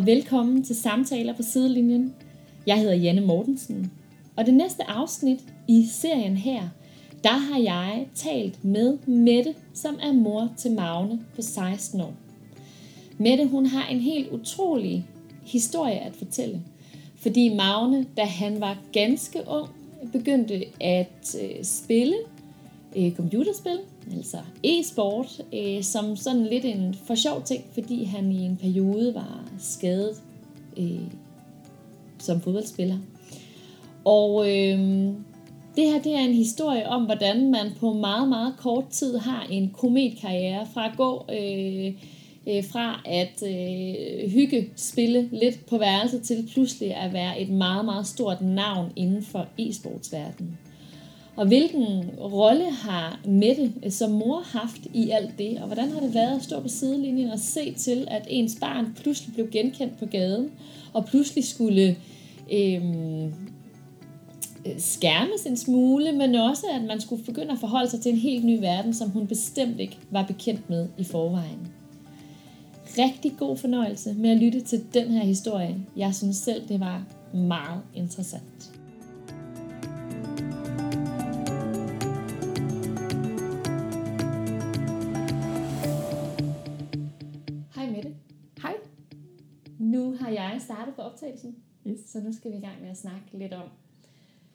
og velkommen til Samtaler på sidelinjen. Jeg hedder Janne Mortensen, og det næste afsnit i serien her, der har jeg talt med Mette, som er mor til Magne på 16 år. Mette, hun har en helt utrolig historie at fortælle, fordi Magne, da han var ganske ung, begyndte at øh, spille øh, computerspil, altså e-sport, øh, som sådan lidt en for sjov ting, fordi han i en periode var skadet øh, som fodboldspiller. Og øh, det her det er en historie om, hvordan man på meget, meget kort tid har en kometkarriere fra at gå øh, øh, fra at øh, hygge, spille lidt på værelset til pludselig at være et meget, meget stort navn inden for e-sportsverdenen. Og hvilken rolle har Mette øh, som mor haft i alt det? Og hvordan har det været at stå på sidelinjen og se til, at ens barn pludselig blev genkendt på gaden, og pludselig skulle øhm, øh, skærmes en smule, men også at man skulle begynde at forholde sig til en helt ny verden, som hun bestemt ikke var bekendt med i forvejen. Rigtig god fornøjelse med at lytte til den her historie. Jeg synes selv, det var meget interessant. Optagelsen, Yes. så nu skal vi i gang med at snakke lidt om,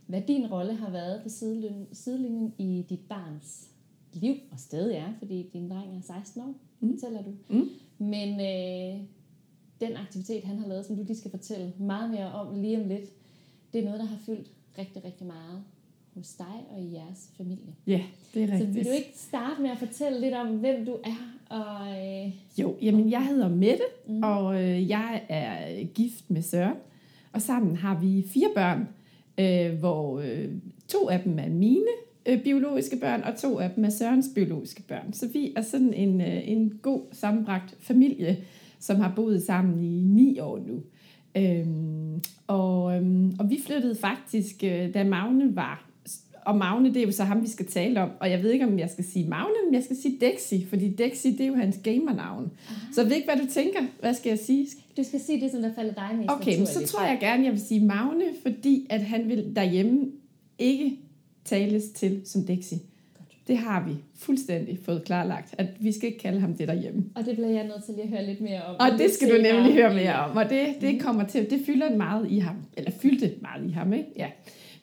hvad din rolle har været på sidelinjen, sidelinjen i dit barns liv, og stadig er, fordi din dreng er 16 år, mm. fortæller du. Mm. Men øh, den aktivitet, han har lavet, som du lige skal fortælle meget mere om lige om lidt, det er noget, der har fyldt rigtig, rigtig meget hos dig og i jeres familie. Ja, det er Så rigtigt. vil du ikke starte med at fortælle lidt om, hvem du er? Og, øh, Jo, jamen jeg hedder Mette, Mm. og øh, jeg er gift med Søren. Og sammen har vi fire børn, øh, hvor øh, to af dem er mine øh, biologiske børn, og to af dem er Sørens biologiske børn. Så vi er sådan en, øh, en god sammenbragt familie, som har boet sammen i ni år nu. Øhm, og, øhm, og vi flyttede faktisk, øh, da Magne var og Magne, det er jo så ham, vi skal tale om. Og jeg ved ikke, om jeg skal sige Magne, men jeg skal sige Dexi, fordi Dexi, det er jo hans gamernavn. Så jeg ved ikke, hvad du tænker. Hvad skal jeg sige? du skal sige det, som der falder dig mest Okay, men så tror jeg gerne, jeg vil sige Magne, fordi at han vil derhjemme ikke tales til som Dexi. Det har vi fuldstændig fået klarlagt, at vi skal ikke kalde ham det derhjemme. Og det bliver jeg nødt til lige at høre lidt mere om. Og det skal du nemlig høre mere om, og det, det kommer til, det fylder meget i ham, eller fyldte meget i ham, ikke? Ja.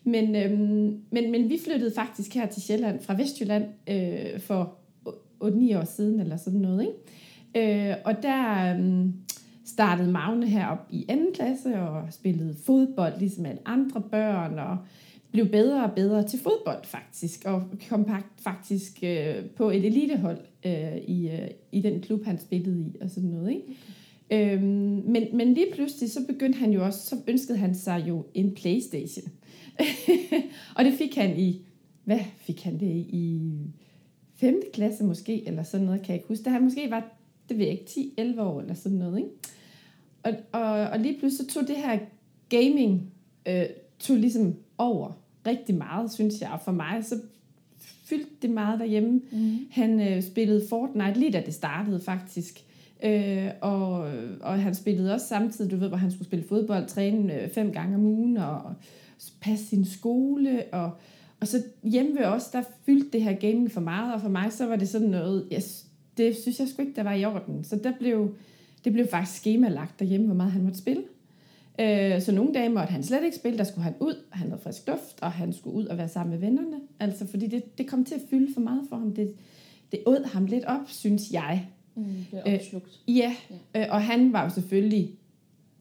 Men, øhm, men, men vi flyttede faktisk her til Sjælland fra Vestjylland øh, for 8-9 år siden, eller sådan noget, ikke? Øh, og der øhm, startede Magne herop i anden klasse og spillede fodbold, ligesom alle andre børn, og blev bedre og bedre til fodbold faktisk, og kom faktisk øh, på et elitehold øh, i, øh, i den klub, han spillede i, og sådan noget, ikke? Øhm, men, men lige pludselig, så begyndte han jo også, så ønskede han sig jo en Playstation. og det fik han i, hvad fik han det i? I 5. klasse måske, eller sådan noget, kan jeg ikke huske. Da han måske var, det ved jeg ikke, 10-11 år, eller sådan noget, ikke? Og, og, og lige pludselig så tog det her gaming, øh, tog ligesom over rigtig meget, synes jeg. Og for mig, så fyldte det meget derhjemme. Mm. Han øh, spillede Fortnite lige da det startede faktisk. Øh, og, og han spillede også samtidig, du ved, hvor han skulle spille fodbold, træne øh, fem gange om ugen og passe sin skole. Og, og så hjemme ved os, der fyldte det her gaming for meget, og for mig så var det sådan noget, yes, det synes jeg sgu ikke, der var i orden. Så der blev, det blev faktisk skemalagt derhjemme, hvor meget han måtte spille. Øh, så nogle dage måtte han slet ikke spille, der skulle han ud, og han havde frisk luft, og han skulle ud og være sammen med vennerne. Altså, fordi det, det kom til at fylde for meget for ham. Det, det åd ham lidt op, synes jeg. Mm, det Øh, er opslugt. Ja, øh, og han var jo selvfølgelig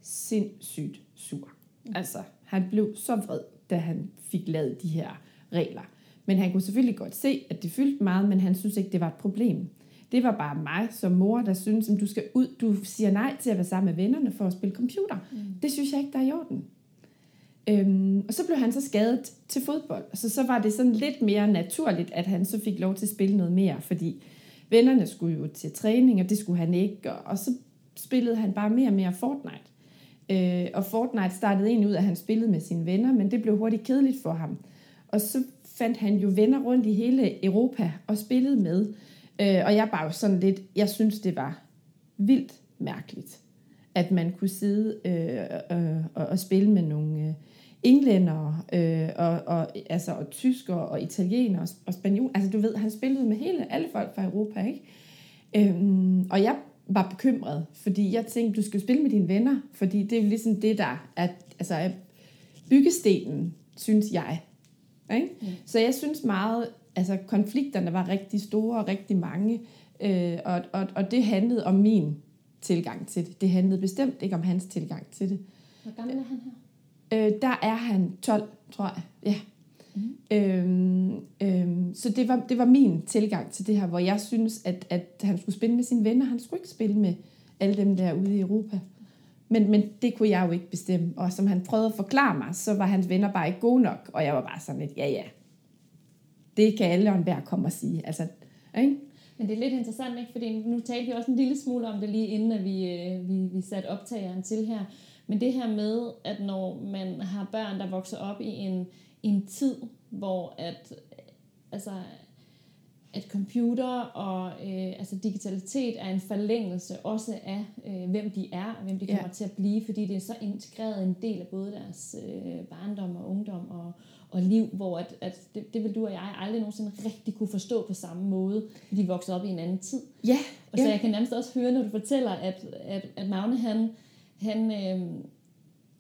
sindssygt sur. Altså, han blev så vred, da han fik lavet de her regler. Men han kunne selvfølgelig godt se, at det fyldte meget, men han synes ikke, det var et problem. Det var bare mig som mor, der synes, at du skal ud, du siger nej til at være sammen med vennerne for at spille computer. Mm. Det synes jeg ikke, der er i orden. Øhm, og så blev han så skadet til fodbold. Så så var det sådan lidt mere naturligt, at han så fik lov til at spille noget mere, fordi vennerne skulle jo til træning, og det skulle han ikke. Og, og så spillede han bare mere og mere Fortnite. Øh, og Fortnite startede egentlig ud, at han spillede med sine venner, men det blev hurtigt kedeligt for ham. Og så fandt han jo venner rundt i hele Europa og spillede med. Øh, og jeg var jo sådan lidt, jeg synes det var vildt mærkeligt, at man kunne sidde øh, øh, og, og spille med nogle øh, englænder øh, og, og, altså, og tysker og italienere og, og spanioler. Altså du ved, han spillede med hele alle folk fra Europa, ikke? Øhm, og jeg var bekymret, fordi jeg tænkte, du skal spille med dine venner, fordi det er jo ligesom det, der er, altså er byggestenen, synes jeg. Ikke? Mm. Så jeg synes meget, altså konflikterne var rigtig store og rigtig mange, øh, og, og, og det handlede om min tilgang til det. Det handlede bestemt ikke om hans tilgang til det. Hvor gammel er han her? Øh, der er han 12, tror jeg. Ja. Mm. Øhm, øhm, så det var, det var min tilgang til det her, hvor jeg synes, at, at han skulle spille med sine venner. Han skulle ikke spille med alle dem der ude i Europa. Men, men det kunne jeg jo ikke bestemme. Og som han prøvede at forklare mig, så var hans venner bare ikke gode nok. Og jeg var bare sådan lidt, ja ja, det kan alle og enhver komme og sige. Altså, ikke? Men det er lidt interessant, ikke? fordi nu talte vi også en lille smule om det lige inden, at vi, øh, vi, vi satte optageren til her. Men det her med, at når man har børn, der vokser op i en, en tid, hvor at, altså, at computer og øh, altså digitalitet er en forlængelse også af, øh, hvem de er og hvem de kommer ja. til at blive, fordi det er så integreret en del af både deres øh, barndom og ungdom og, og liv, hvor at, at det, det vil du og jeg aldrig nogensinde rigtig kunne forstå på samme måde, de voksede op i en anden tid. Ja. Og så ja. jeg kan nærmest også høre, når du fortæller, at, at, at Magne han, han øh,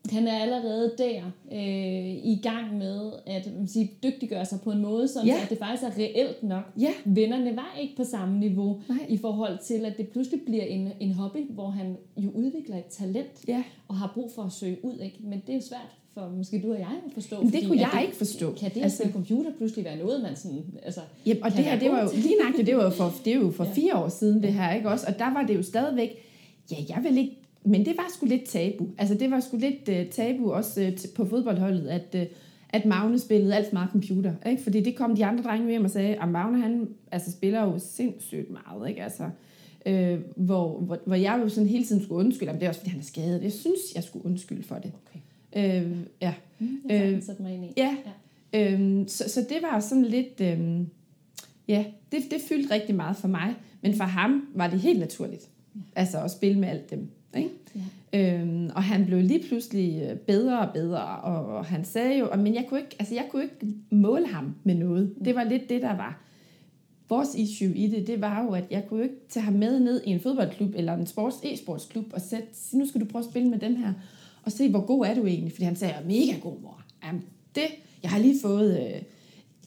han er allerede der øh, i gang med at man siger, dygtiggøre sig på en måde, så ja. at det faktisk er reelt nok. Ja. Vennerne var ikke på samme niveau Nej. i forhold til, at det pludselig bliver en, en hobby, hvor han jo udvikler et talent ja. og har brug for at søge ud. Ikke? Men det er jo svært for måske du og jeg at forstå. Men det kunne jeg det, ikke forstå. Kan det altså, computer pludselig være noget, man sådan... Altså, jamen, og det her, det var jo lige nøjagtigt, det var jo for, det er jo for ja. fire år siden det her, ikke også? Og der var det jo stadigvæk, ja, jeg vil ikke men det var sgu lidt tabu. Altså det var sgu lidt uh, tabu også uh, på fodboldholdet, at, uh, at Magne spillede alt for meget computer. Ikke? Fordi det kom de andre drenge hjem og sagde, at Magne han altså, spiller jo sindssygt meget. Ikke? Altså, uh, hvor, hvor, hvor jeg jo sådan hele tiden skulle undskylde, men det er også fordi han er skadet. Jeg synes, jeg skulle undskylde for det. Okay. Uh, ja. Mm, jeg har mig ind i. Ja. ja. Uh, så, så det var sådan lidt... Uh, ja, det, det fyldte rigtig meget for mig. Men for ham var det helt naturligt. Ja. Altså at spille med alt dem. Ikke? Ja. Øhm, og han blev lige pludselig øh, bedre og bedre, og, og han sagde jo, men jeg kunne, ikke, altså jeg kunne ikke måle ham med noget. Det var lidt det, der var vores issue i det, det var jo, at jeg kunne ikke tage ham med ned i en fodboldklub eller en sports, e-sportsklub og sætte, sige, nu skal du prøve at spille med dem her, og se, hvor god er du egentlig? Fordi han sagde, jeg er mega god, mor. Jamen, det, jeg har lige fået øh,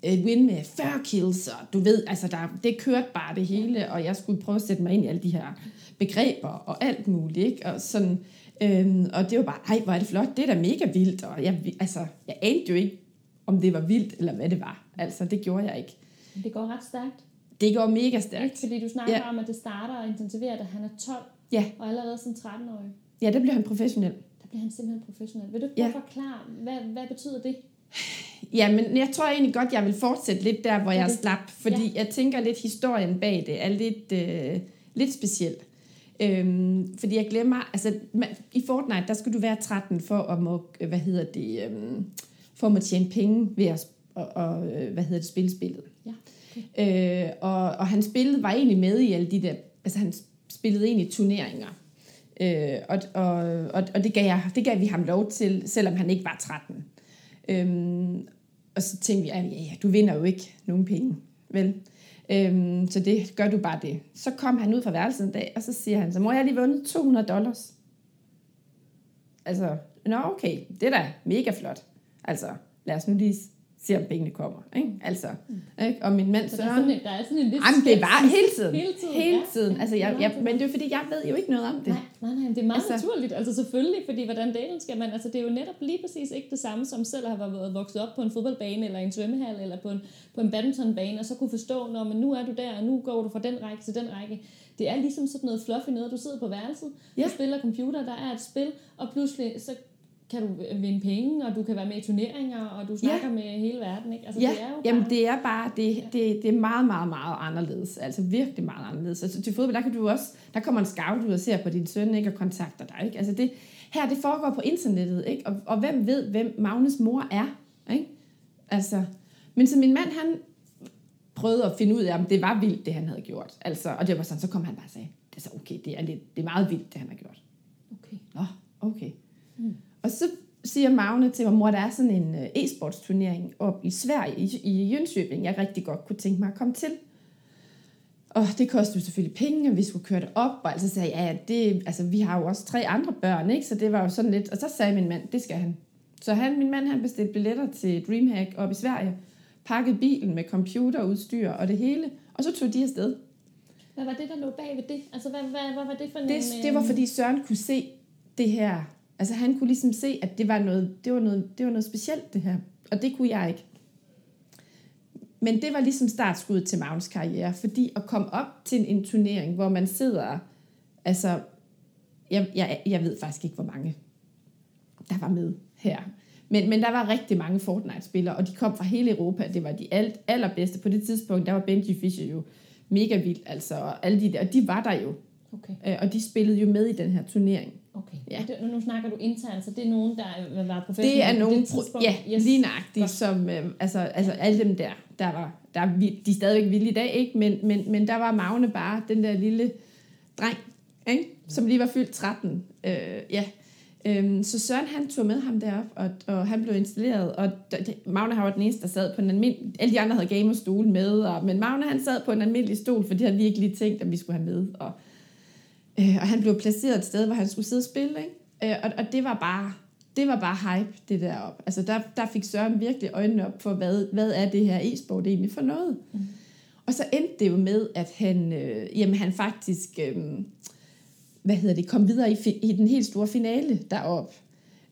et win med 40 kills, og du ved, altså der, det kørte bare det hele, og jeg skulle prøve at sætte mig ind i alle de her begreber og alt muligt, ikke? Og sådan, øhm, og det var bare, ej, hvor er det flot, det er da mega vildt, og jeg, altså, jeg anede jo ikke, om det var vildt, eller hvad det var. Altså, det gjorde jeg ikke. Det går ret stærkt. Det går mega stærkt. Ikke? Fordi du snakker ja. om, at det starter og intensiverer, da han er 12, ja. og allerede som 13-årig. Ja, der bliver han professionel. Der bliver han simpelthen professionel. Vil du prøve ja. forklare, hvad, hvad betyder det? Ja, men jeg tror egentlig godt, jeg vil fortsætte lidt der, hvor jeg slap, fordi ja. jeg tænker lidt, historien bag det er lidt, øh, lidt speciel. Øhm, fordi jeg glemmer, altså man, i Fortnite, der skal du være 13 for at må, hvad hedder det, øhm, for at tjene penge ved at og, og, hvad hedder det, spille spillet. Ja. Okay. Øh, og, og han spillede, var egentlig med i alle de der, altså han spillede egentlig turneringer. Øh, og, og, og, og det, gav jeg, det gav vi ham lov til, selvom han ikke var 13. Øhm, og så tænkte vi, ja, ja, du vinder jo ikke nogen penge, vel? Øhm, så det gør du bare det. Så kom han ud fra værelset en dag, og så siger han, så må jeg lige vundet 200 dollars. Altså, nå okay, det er da mega flot. Altså, lad os nu lige se om pengene kommer. Ikke? Altså, mm. ikke? Og min mand så Søren... Der er sådan en, der er sådan en lidt jamen, det var hele tiden. Hele tiden, hele ja. tiden. Altså, jeg, jeg, men det er fordi, jeg ved jo ikke noget om det. Nej, nej, nej det er meget altså, naturligt. Altså selvfølgelig, fordi hvordan delen skal man... Altså, det er jo netop lige præcis ikke det samme, som selv har været vokset op på en fodboldbane, eller en svømmehal, eller på en, på en badmintonbane, og så kunne forstå, når men nu er du der, og nu går du fra den række til den række. Det er ligesom sådan noget fluffy noget. Du sidder på værelset, ja. du spiller computer, der er et spil, og pludselig så kan du vinde penge, og du kan være med i turneringer, og du snakker ja. med hele verden. Ikke? Altså, ja, det er jo bare... jamen det er bare, det, det, det er meget, meget, meget anderledes. Altså virkelig meget anderledes. Altså til fodbold, der kan du også, der kommer en scout ud og ser på din søn, ikke, og kontakter dig. Ikke? Altså det, her, det foregår på internettet, ikke? Og, og hvem ved, hvem Magnus mor er, ikke? Altså, men så min mand, han prøvede at finde ud af, om det var vildt, det han havde gjort. Altså, og det var sådan, så kom han bare og sagde, det er så okay, det er, lidt, det er meget vildt, det han har gjort. Okay. Nå, okay. Mm. Og så siger Magne til mig, mor, der er sådan en øh, e-sportsturnering op i Sverige, i, i Jönköping, jeg rigtig godt kunne tænke mig at komme til. Og det kostede jo selvfølgelig penge, og vi skulle køre det op, og altså sagde jeg, ja, det, altså, vi har jo også tre andre børn, ikke? så det var jo sådan lidt, og så sagde min mand, det skal han. Så han, min mand, han bestilte billetter til Dreamhack op i Sverige, pakkede bilen med computerudstyr og det hele, og så tog de afsted. Hvad var det, der lå bag ved det? Altså, hvad, hvad, hvad var det for Det, en... det var øh, fordi Søren kunne se det her. Altså han kunne ligesom se, at det var noget, det var noget, det var noget specielt det her. Og det kunne jeg ikke. Men det var ligesom startskuddet til Magnus karriere, fordi at komme op til en, en turnering, hvor man sidder, altså, jeg, jeg, jeg ved faktisk ikke, hvor mange der var med her. Men, men der var rigtig mange Fortnite-spillere, og de kom fra hele Europa. Det var de alt, allerbedste. På det tidspunkt, der var Benji Fischer jo mega vild, altså, og alle de der, og de var der jo. Okay, Øh, Og de spillede jo med i den her turnering. Okay. Ja. Det, nu snakker du internt, så det er nogen, der har været professionelle Det er det tidspunkt? ja, yes. lige nøjagtigt, som, øh, altså, altså alle dem der, der var, der er, de er stadigvæk vilde i dag, ikke? Men, men, men der var Magne bare den der lille dreng, ikke? som lige var fyldt 13. Øh, ja. Øhm, så Søren han tog med ham derop, og, og han blev installeret, og Magne har var den eneste, der sad på en almindelig, alle de andre havde gamerstol med, og, men Magne han sad på en almindelig stol, for de havde virkelig tænkt, at vi skulle have med, og, øh, og han blev placeret et sted, hvor han skulle sidde og spille, ikke? Øh, og, og det var bare, det var bare hype, det derop. Altså der, der fik Søren virkelig øjnene op for, hvad, hvad er det her e-sport egentlig for noget? Mm. Og så endte det jo med, at han, øh, jamen han faktisk, øh, hvad hedder det, kom videre i, i den helt store finale derop.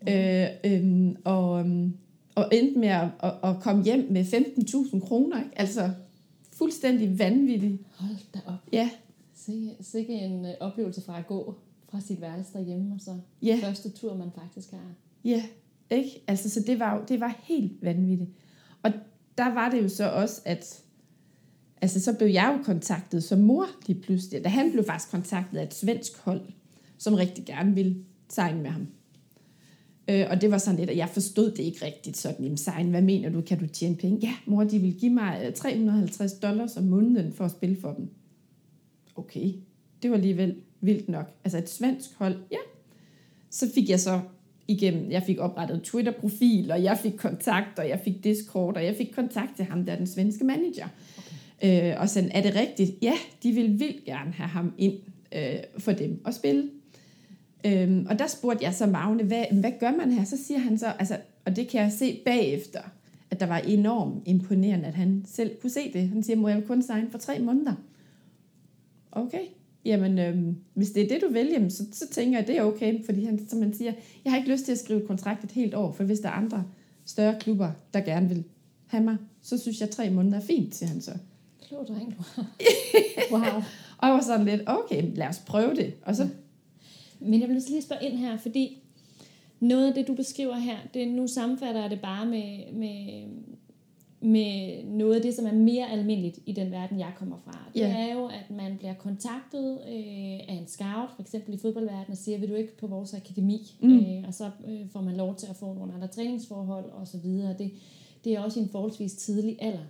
Øh, øh, og, øhm, og endte med at, at, at komme hjem med 15.000 kroner, ikke? Altså fuldstændig vanvittigt. Hold da op. Ja, Sikke, sikke en øh, oplevelse fra at gå fra sit værelse derhjemme, og så Ja. første tur, man faktisk har. Ja, ikke? Altså, så det var jo det var helt vanvittigt. Og der var det jo så også, at altså, så blev jeg jo kontaktet som mor lige pludselig. Da han blev faktisk kontaktet af et svensk hold, som rigtig gerne ville signe med ham. Øh, og det var sådan lidt, at jeg forstod det ikke rigtigt sådan, jamen sign, hvad mener du, kan du tjene penge? Ja, mor, de vil give mig øh, 350 dollars om måneden for at spille for dem. Okay, det var alligevel vildt nok. Altså et svensk hold, ja. Så fik jeg så igennem, jeg fik oprettet en Twitter-profil, og jeg fik kontakt, og jeg fik Discord, og jeg fik kontakt til ham, der er den svenske manager. Okay. Øh, og sådan, er det rigtigt? Ja, de vil vildt gerne have ham ind øh, for dem at spille. Øhm, og der spurgte jeg så Magne, hvad, hvad gør man her? Så siger han så, altså, og det kan jeg se bagefter, at der var enormt imponerende, at han selv kunne se det. Han siger, må jeg kun signe for tre måneder? Okay, jamen øhm, hvis det er det, du vælger, så, så tænker jeg, det er okay, fordi han, som han siger, jeg har ikke lyst til at skrive kontrakt et helt år, for hvis der er andre større klubber, der gerne vil have mig, så synes jeg, at tre måneder er fint, siger han så. Klog dreng, du har. wow. Og jeg var sådan lidt, okay, lad os prøve det. Og så, Men jeg vil lige spørge ind her, fordi noget af det, du beskriver her, det, nu sammenfatter jeg det bare med, med, med noget af det, som er mere almindeligt i den verden, jeg kommer fra. Det Ja. er jo, at man bliver kontaktet øh, af en scout, for eksempel i fodboldverdenen, og siger, vil du ikke på vores akademi? Mm. Øh, og så øh, får man lov til at få nogle andre træningsforhold og så videre. Det, det er også i en forholdsvis tidlig alder.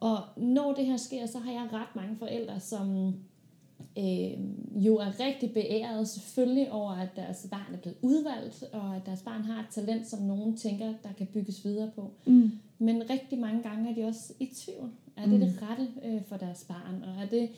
Og når det her sker, så har jeg ret mange forældre, som øh, jo er rigtig beæret selvfølgelig over, at deres barn er blevet udvalgt, og at deres barn har et talent, som nogen tænker, der kan bygges videre på. mm, Men rigtig mange gange er de også i tvivl. Er det det rette øh, for deres barn? Og er det,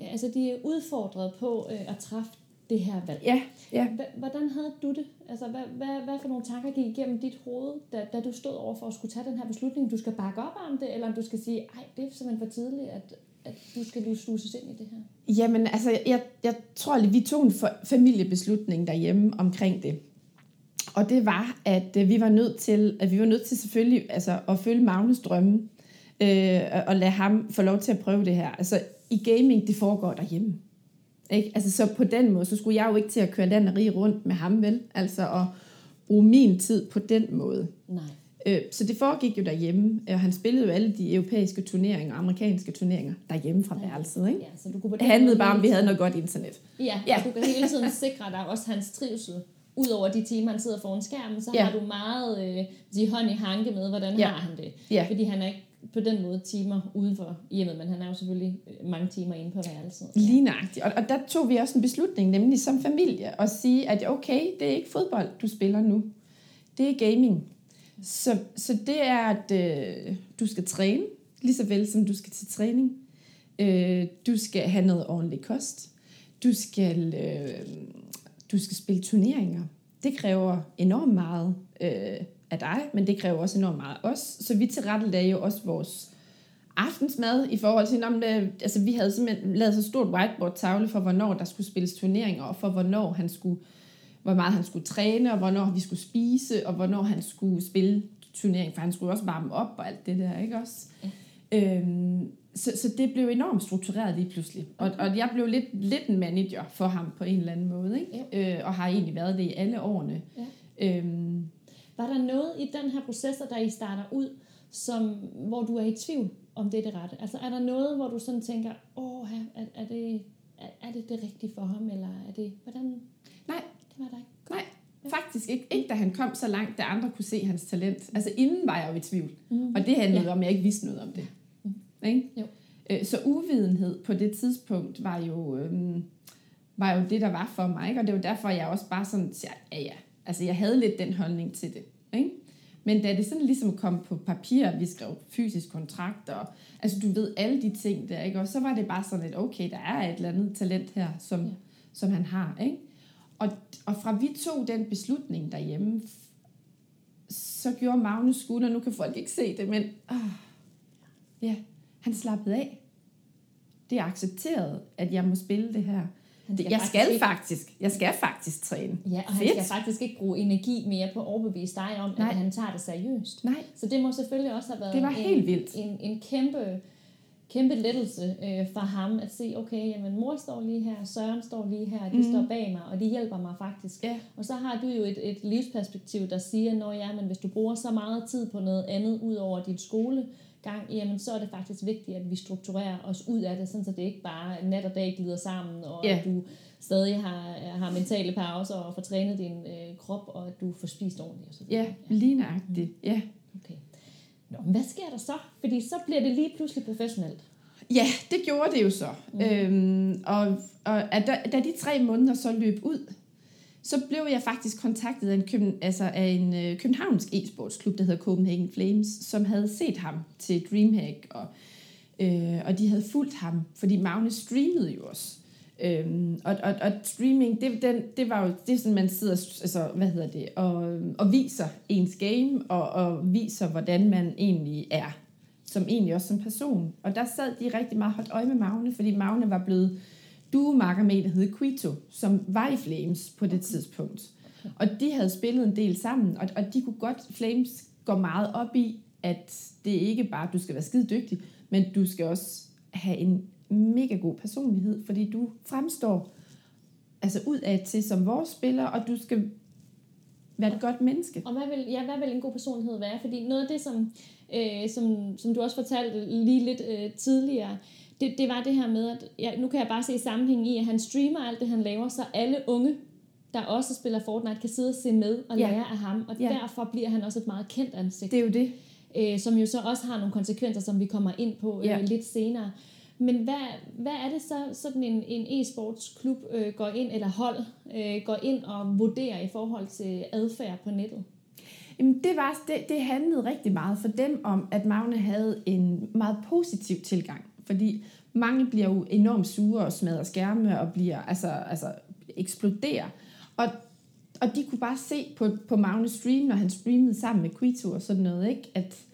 øh, altså de er udfordret på øh, at træffe det her valg. ja, ja. Hvordan havde du det? Altså, hvad, hvad, hvad for nogle tanker gik igennem dit hoved, da, da du stod over for at skulle tage den her beslutning? Du skal bakke op om det, eller om du skal sige, ej, det er simpelthen for tidligt, at, at du skal lige sluses ind i det her? Jamen, altså, jeg, jeg tror lige, vi tog en for, familiebeslutning derhjemme omkring det. Og det var, at øh, vi var nødt til, at vi var nødt til selvfølgelig altså, at følge Magnus drømme, øh, og- og lade ham få lov til at prøve det her. Altså, i gaming, det foregår derhjemme. Ikke? Altså, så på den måde, så skulle jeg jo ikke til at køre land og rige rundt med ham, vel? Altså, at bruge min tid på den måde. Nej. Øh, så det foregik jo derhjemme, og han spillede jo alle de europæiske turneringer, amerikanske turneringer, derhjemme fra værelset, ikke? Ja, så du kunne Det handlede bare om, at vi havde noget godt internet. Ja, Ja. og du kan hele tiden sikre dig også hans trivsel. Udover de timer, han sidder foran skærmen, så Ja. har du meget øh, de hånd i hanke med, hvordan Ja. har han det. Ja. Fordi han er ikke på den måde timer ude for hjemmet, men han er jo selvfølgelig øh, mange timer inde på værelset. Lige nøjagtigt. Og, og der tog vi også en beslutning, nemlig som familie, at sige, at okay, det er ikke fodbold, du spiller nu. Det er gaming. Så, så det er, at øh, du skal træne, lige så vel som du skal til træning. Øh, du skal have noget ordentlig kost. Du skal, øh, du skal spille turneringer. Det kræver enormt meget øh, af dig, men det kræver også enormt meget af os. Så vi tilrettelagde jo også vores aftensmad i forhold til, om det, øh, altså vi havde simpelthen lavet så stort whiteboard-tavle for, hvornår der skulle spilles turneringer, og for hvornår han skulle, hvor meget han skulle træne, og hvornår vi skulle spise, og hvornår han skulle spille turnering, for han skulle også varme op og alt det der, ikke også? Ja. Øhm, så, så det blev enormt struktureret lige pludselig. Og, og jeg blev lidt, lidt en manager for ham på en eller anden måde, ikke? Ja. Øh, og har egentlig været det i alle årene. Ja. Øhm, var der noget i den her proces, der I starter ud, som, hvor du er i tvivl om det er det rette? Altså er der noget, hvor du sådan tænker, åh, er, er, det, er, er det det rigtige for ham, eller er det, hvordan? Nej. Det var der ikke. Nej, faktisk ikke. Ikke da han kom så langt, da andre kunne se hans talent. Altså inden var jeg jo i tvivl. Mm. Og det handlede ja. om, at jeg ikke vidste noget om det. Mm. Ikke? Jo. Øh, så uvidenhed på det tidspunkt var jo, øhm, var jo det, der var for mig. Ikke? Og det var derfor, jeg også bare sådan siger, ja ja, Altså, jeg havde lidt den holdning til det. Ikke? Men da det sådan ligesom kom på papir, vi skrev fysisk kontrakt, og altså du ved alle de ting der, ikke? og så var det bare sådan lidt, okay, der er et eller andet talent her, som, ja. som han har. Ikke? Og, og fra vi tog den beslutning derhjemme, så gjorde Magnus skud, og nu kan folk ikke se det, men ah, ja, han slappede af. Det er accepteret, at jeg må spille det her. Han skal jeg faktisk skal ikke... faktisk. Jeg skal faktisk træne. Ja, og Fedt. han skal faktisk ikke bruge energi mere på at overbevise dig om, Nej. at han tager det seriøst. Nej. Så det må selvfølgelig også have været det var en, helt vildt. En, en kæmpe, kæmpe lettelse øh, for ham at se, okay, jamen mor står lige her, Søren står lige her, de mm. står bag mig, og de hjælper mig faktisk. Ja. Og så har du jo et, et livsperspektiv, der siger, når ja, men hvis du bruger så meget tid på noget andet ud over din skole, gang, jamen så er det faktisk vigtigt, at vi strukturerer os ud af det, sådan så det ikke bare nat og dag glider sammen, og yeah. at du stadig har, har mentale pauser og får trænet din øh, krop, og at du får spist ordentligt. Og så ja, lige nøjagtigt. Ja. Mm. Okay. Nå, men hvad sker der så? Fordi så bliver det lige pludselig professionelt. Ja, det gjorde det jo så. Mm. Øhm, og og at da, da de tre måneder så løb ud, så blev jeg faktisk kontaktet af en, Køben, altså af en øh, københavnsk e-sportsklub, der hedder Copenhagen Flames, som havde set ham til Dreamhack, og, øh, og de havde fulgt ham, fordi Magne streamede jo også. Øhm, og, og, og streaming, det, den, det var jo det, sådan man sidder, altså, hvad hedder det, og, og viser ens game, og, og viser, hvordan man egentlig er, som egentlig også som person. Og der sad de rigtig meget holdt øje med Magne, fordi Magne var blevet duemarker med der hed Quito, som var i Flames på det tidspunkt. Og de havde spillet en del sammen, og, og de kunne godt, Flames går meget op i, at det ikke bare, du skal være skide dygtig, men du skal også have en mega god personlighed, fordi du fremstår altså ud af til som vores spiller, og du skal være et godt menneske. Og hvad vil, ja, hvad vil en god personlighed være? Fordi noget af det, som, øh, som, som du også fortalte lige lidt øh, tidligere, det, det var det her med, at ja, nu kan jeg bare se sammenhæng i, at han streamer alt det, han laver, så alle unge, der også spiller Fortnite, kan sidde og se med og lære ja. af ham, og ja. derfor bliver han også et meget kendt ansigt. Det er jo det. Øh, som jo så også har nogle konsekvenser, som vi kommer ind på øh, ja. lidt senere. Men hvad, hvad er det så, sådan en, en e-sportsklub øh, går ind, eller hold øh, går ind og vurderer i forhold til adfærd på nettet? Jamen det, var, det, det handlede rigtig meget for dem om, at Magne havde en meget positiv tilgang fordi mange bliver jo enormt sure og smadrer skærme og bliver, altså, altså eksploderer. Og, og de kunne bare se på, på Magnes stream, når han streamede sammen med Quito og sådan noget, ikke? At,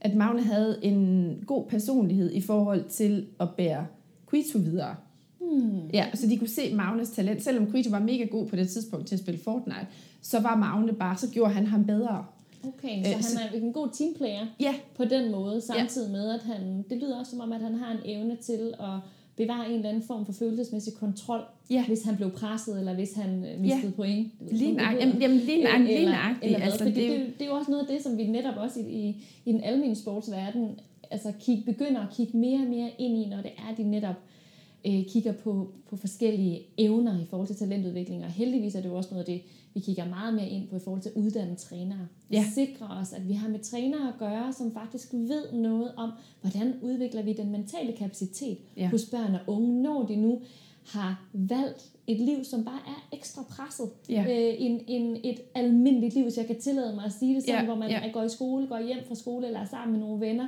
at Magne havde en god personlighed i forhold til at bære Quito videre. Hmm. Ja, så de kunne se Magnes talent. Selvom Quito var mega god på det tidspunkt til at spille Fortnite, så var Magne bare, så gjorde han ham bedre. Okay, så øh, han er en god teamplayer ja. på den måde, samtidig ja. med, at han, det lyder også som om, at han har en evne til at bevare en eller anden form for følelsesmæssig kontrol, ja. hvis han blev presset, eller hvis han øh, mistede ja. point. Lige nøjagtigt. Jamen, jamen, lige nøjagtigt. Eller, eller, eller altså, det, det, det, er jo også noget af det, som vi netop også i, i, i den almindelige sportsverden altså kig, begynder at kigge mere og mere ind i, når det er, de netop øh, kigger på, på forskellige evner i forhold til talentudvikling, og heldigvis er det jo også noget af det, vi kigger meget mere ind på i forhold til at uddanne trænere. Ja. Sikre os, at vi har med trænere at gøre, som faktisk ved noget om, hvordan udvikler vi den mentale kapacitet Ja. hos børn og unge, når de nu har valgt et liv, som bare er ekstra presset. Ja. Øh, en, en, et almindeligt liv, hvis jeg kan tillade mig at sige det sådan, Ja, hvor man ja. går i skole, går hjem fra skole eller er sammen med nogle venner,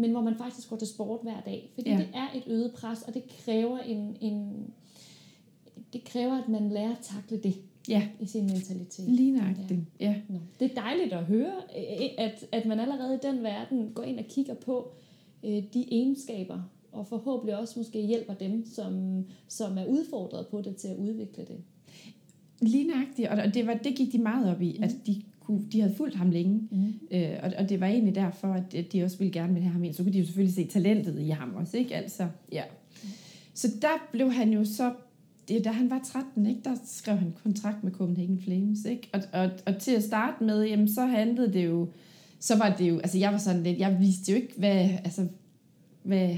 men hvor man faktisk går til sport hver dag. Fordi Ja. det er et øget pres, og det kræver en, en det kræver, at man lærer at takle det Ja, i sin mentalitet. lige nøjagtigt. Ja. Nå. Det er dejligt at høre, øh, at, at man allerede i den verden går ind og kigger på øh, de egenskaber, og forhåbentlig også måske hjælper dem, som, som er udfordret på det, til at udvikle det. Lige nøjagtigt, og og det, var, det gik de meget op i, mm. at de, kunne, de havde fulgt ham længe, Mm. øh, og, og det var egentlig derfor, at de også ville gerne ville have ham ind. Så kunne de jo selvfølgelig se talentet i ham også, ikke? Altså, ja. Så der blev han jo så, det, da han var 13, ikke, der skrev han kontrakt med Copenhagen Flames, ikke? Og, og, og til at starte med, jamen, så handlede det jo, så var det jo, altså jeg var sådan lidt, jeg vidste jo ikke, hvad, altså, hvad,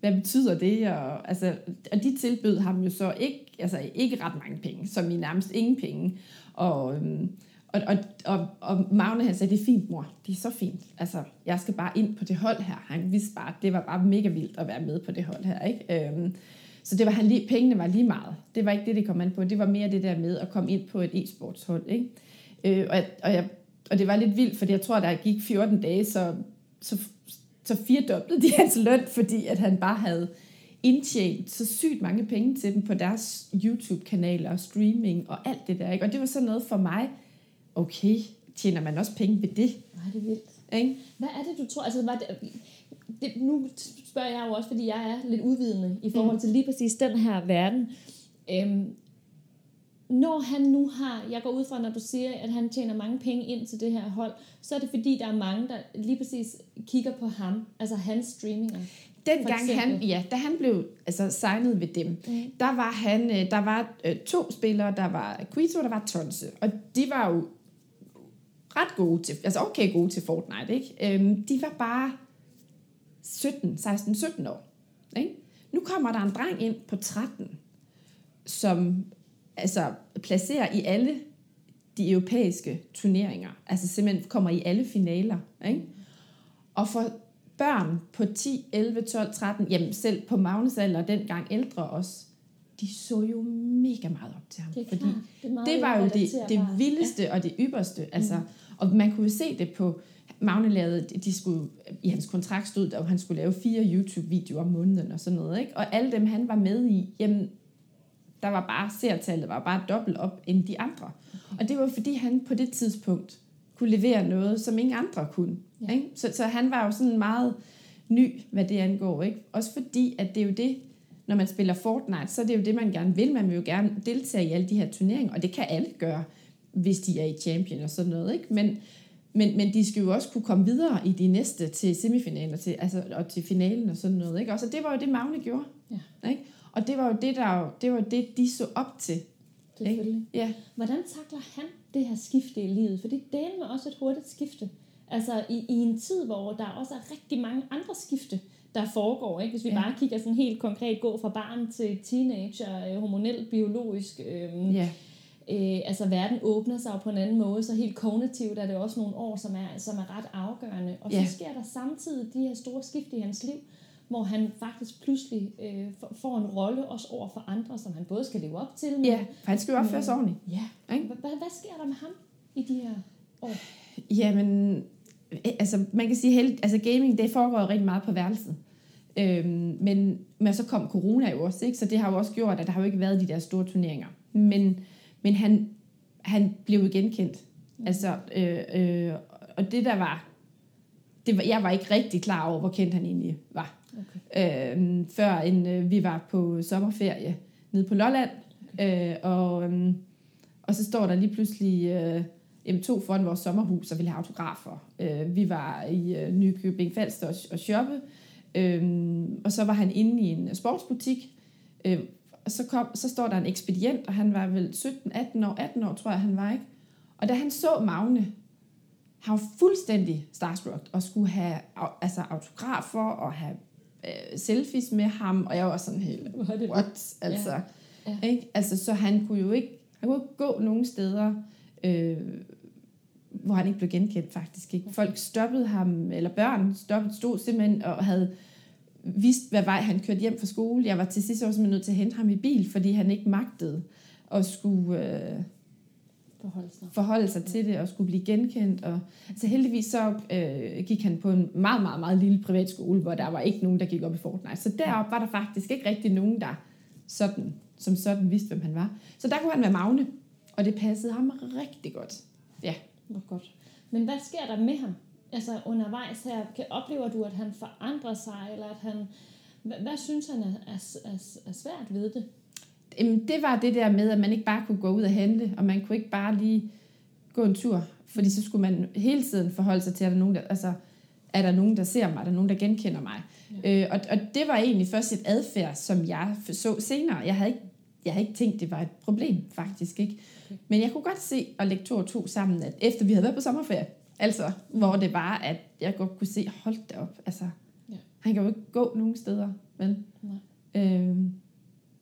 hvad betyder det? Og, altså, og de tilbød ham jo så ikke, altså ikke ret mange penge, som i nærmest ingen penge. Og, øhm, og, og, og, og Magne han sagde, det er fint mor, det er så fint. Altså, jeg skal bare ind på det hold her. Han vidste bare, det var bare mega vildt at være med på det hold her. Ikke? Øhm, så det var han lige, pengene var lige meget. Det var ikke det, det kom an på. Det var mere det der med at komme ind på et e-sportshold. Ikke? Øh, og, jeg- og, jeg, og det var lidt vildt, fordi jeg tror, der gik 14 dage, så, så, så firedoblede de hans løn, fordi at han bare havde indtjent så sygt mange penge til dem på deres YouTube-kanaler og streaming og alt det der. Ikke? Og det var sådan noget for mig, okay, tjener man også penge ved det? Nej, det er vildt. Ikke? Hvad er det, du tror? Altså, var det, det, nu spørger jeg jo også, fordi jeg er lidt udvidende i forhold til lige præcis den her verden. Øhm, når han nu har, jeg går ud fra, når du siger, at han tjener mange penge ind til det her hold, så er det fordi, der er mange, der lige præcis kigger på ham, altså hans streaminger. Dengang han, ja, da han blev altså, signet ved dem, Mm. der var han, øh, der var øh, to spillere, der var Quito, der var Tonse, og de var jo ret gode til, altså okay gode til Fortnite, ikke? Øhm, de var bare 17, 16, 17 år, ikke? Nu kommer der en dreng ind på 13, som altså placerer i alle de europæiske turneringer, altså simpelthen kommer i alle finaler, ikke? Og for børn på 10, 11, 12, 13, jamen selv på Magnus alder, dengang ældre også, de så jo mega meget op til ham. Det er fordi klart. Det, er det var jo det, det vildeste ja. og det ypperste. Altså, Og man kunne jo se det på, Magne lavede, de skulle, i hans kontrakt stod der, at han skulle lave fire YouTube-videoer om måneden og sådan noget. Ikke? Og alle dem, han var med i, jamen, der var bare, seertallet var bare dobbelt op end de andre. Og det var fordi, han på det tidspunkt kunne levere noget, som ingen andre kunne. Ja. Ikke? Så, så han var jo sådan meget ny, hvad det angår. Ikke? Også fordi, at det er jo det, når man spiller Fortnite, så er det jo det, man gerne vil. Man vil jo gerne deltage i alle de her turneringer, og det kan alle gøre, hvis de er i champion og sådan noget. Ikke? Men, men, men de skal jo også kunne komme videre i de næste til semifinaler til, altså, og til finalen og sådan noget. Ikke? Og så det var jo det, Magne gjorde. Ja. Ikke? Og det var jo det, der, det var det, de så op til. Selvfølgelig. Ja. Hvordan takler han det her skifte i livet? For det er også et hurtigt skifte. Altså i, i en tid, hvor der også er rigtig mange andre skifte, der foregår. Ikke? Hvis vi Ja. bare kigger sådan helt konkret, gå fra barn til teenager, øh, hormonelt, biologisk. Øh, ja. øh, altså verden åbner sig jo på en anden måde, så helt kognitivt er det også nogle år, som er, som er ret afgørende. Og Ja. så sker der samtidig de her store skift i hans liv, hvor han faktisk pludselig øh, får- en rolle også over for andre, som han både skal leve op til, men ja, for han skal jo opføre sig ordentligt. Ja. Hvad, hvad, sker der med ham i de her år? Jamen, altså man kan sige, held, altså gaming, det foregår rigtig meget på værelset. Øhm, men, men så kom corona jo også, ikke? så det har jo også gjort, at der har jo ikke været de der store turneringer. Men, men han, han blev jo genkendt. Altså, øh, øh, og det der var, det var, jeg var ikke rigtig klar over, hvor kendt han egentlig var. Okay. øh, før en, øh, vi var på sommerferie nede på Lolland. Øh, og, øh, og så står der lige pludselig øh, jamen, to foran vores sommerhus og ville have autografer. Øh, vi var i øh, Nykøbing Falster og, og shoppe, øh, og så var han inde i en sportsbutik, øh, og så, kom, så står der en ekspedient, og han var vel 17-18 år, 18 år tror jeg han var, ikke? Og da han så Magne, han var fuldstændig starstruck og skulle have altså, autografer og have øh, selfies med ham, og jeg var sådan helt, what? Altså, ja. Ja. Ikke? altså, så han kunne jo ikke, han kunne ikke gå nogen steder, øh, hvor han ikke blev genkendt faktisk. Ikke? Folk stoppede ham, eller børn stoppede, stod simpelthen og havde vidst, hvad vej han kørte hjem fra skole. Jeg var til sidst også simpelthen nødt til at hente ham i bil, fordi han ikke magtede at skulle øh, Forholde sig. forholde sig til det og skulle blive genkendt. Og, altså heldigvis så øh, gik han på en meget, meget, meget lille privatskole, hvor der var ikke nogen, der gik op i Fortnite. Så deroppe var der faktisk ikke rigtig nogen, der sådan, som sådan vidste, hvem han var. Så der kunne han være magne, og det passede ham rigtig godt. Ja. Hvor godt. Men hvad sker der med ham? Altså undervejs her, kan, oplever du, at han forandrer sig, eller at han... Hvad, hvad synes han er, er, er, er svært ved det? Jamen, det var det der med, at man ikke bare kunne gå ud og handle, og man kunne ikke bare lige gå en tur, fordi så skulle man hele tiden forholde sig til, at der er nogen, der, altså, er der nogen, der ser mig, er der nogen, der genkender mig. Ja. Øh, og, og det var egentlig først et adfærd, som jeg så senere. Jeg havde ikke, jeg havde ikke tænkt, det var et problem, faktisk ikke. Men jeg kunne godt se og lægge to og to sammen, at efter vi havde været på sommerferie, altså, hvor det var, at jeg godt kunne se, hold da op, altså, Ja. han kan jo ikke gå nogen steder, vel? Nej. Øhm,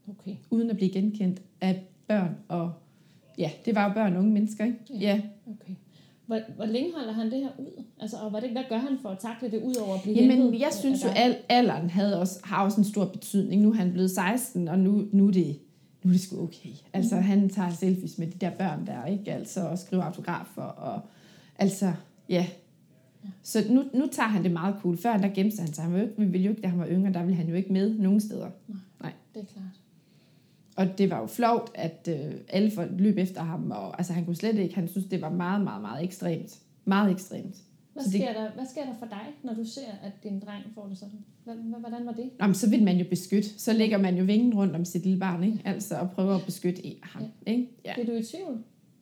Okay. uden at blive genkendt af børn og ja, det var jo børn og unge mennesker, ikke? Ja. Ja. okay. Hvor, hvor længe holder han det her ud? Altså, og hvad, det, hvad gør han for at takle det ud over at blive Jamen, jeg synes jo, at alderen havde også, har også en stor betydning. Nu er han blevet 16, og nu, nu, er, det, nu er det sgu okay. Altså, han tager selfies med de der børn der, ikke? Altså, og skriver autografer, og altså, ja. Så nu, nu tager han det meget cool. Før der gemte han sig. Han var jo ikke, vi ville jo ikke, da han var yngre, der ville han jo ikke med nogen steder. Det er klart. Og det var jo flovt, at øh, alle folk løb efter ham, og altså, han kunne slet ikke, han synes, det var meget, meget, meget ekstremt. Meget ekstremt. Hvad Så det- sker, der, hvad sker der for dig, når du ser, at din dreng får det sådan? Hvordan var det? Nå, men så vil man jo beskytte. Så lægger man jo vingen rundt om sit lille barn, ikke? Altså, og prøver at beskytte ham, ikke? Ja. Ja. Er du i tvivl,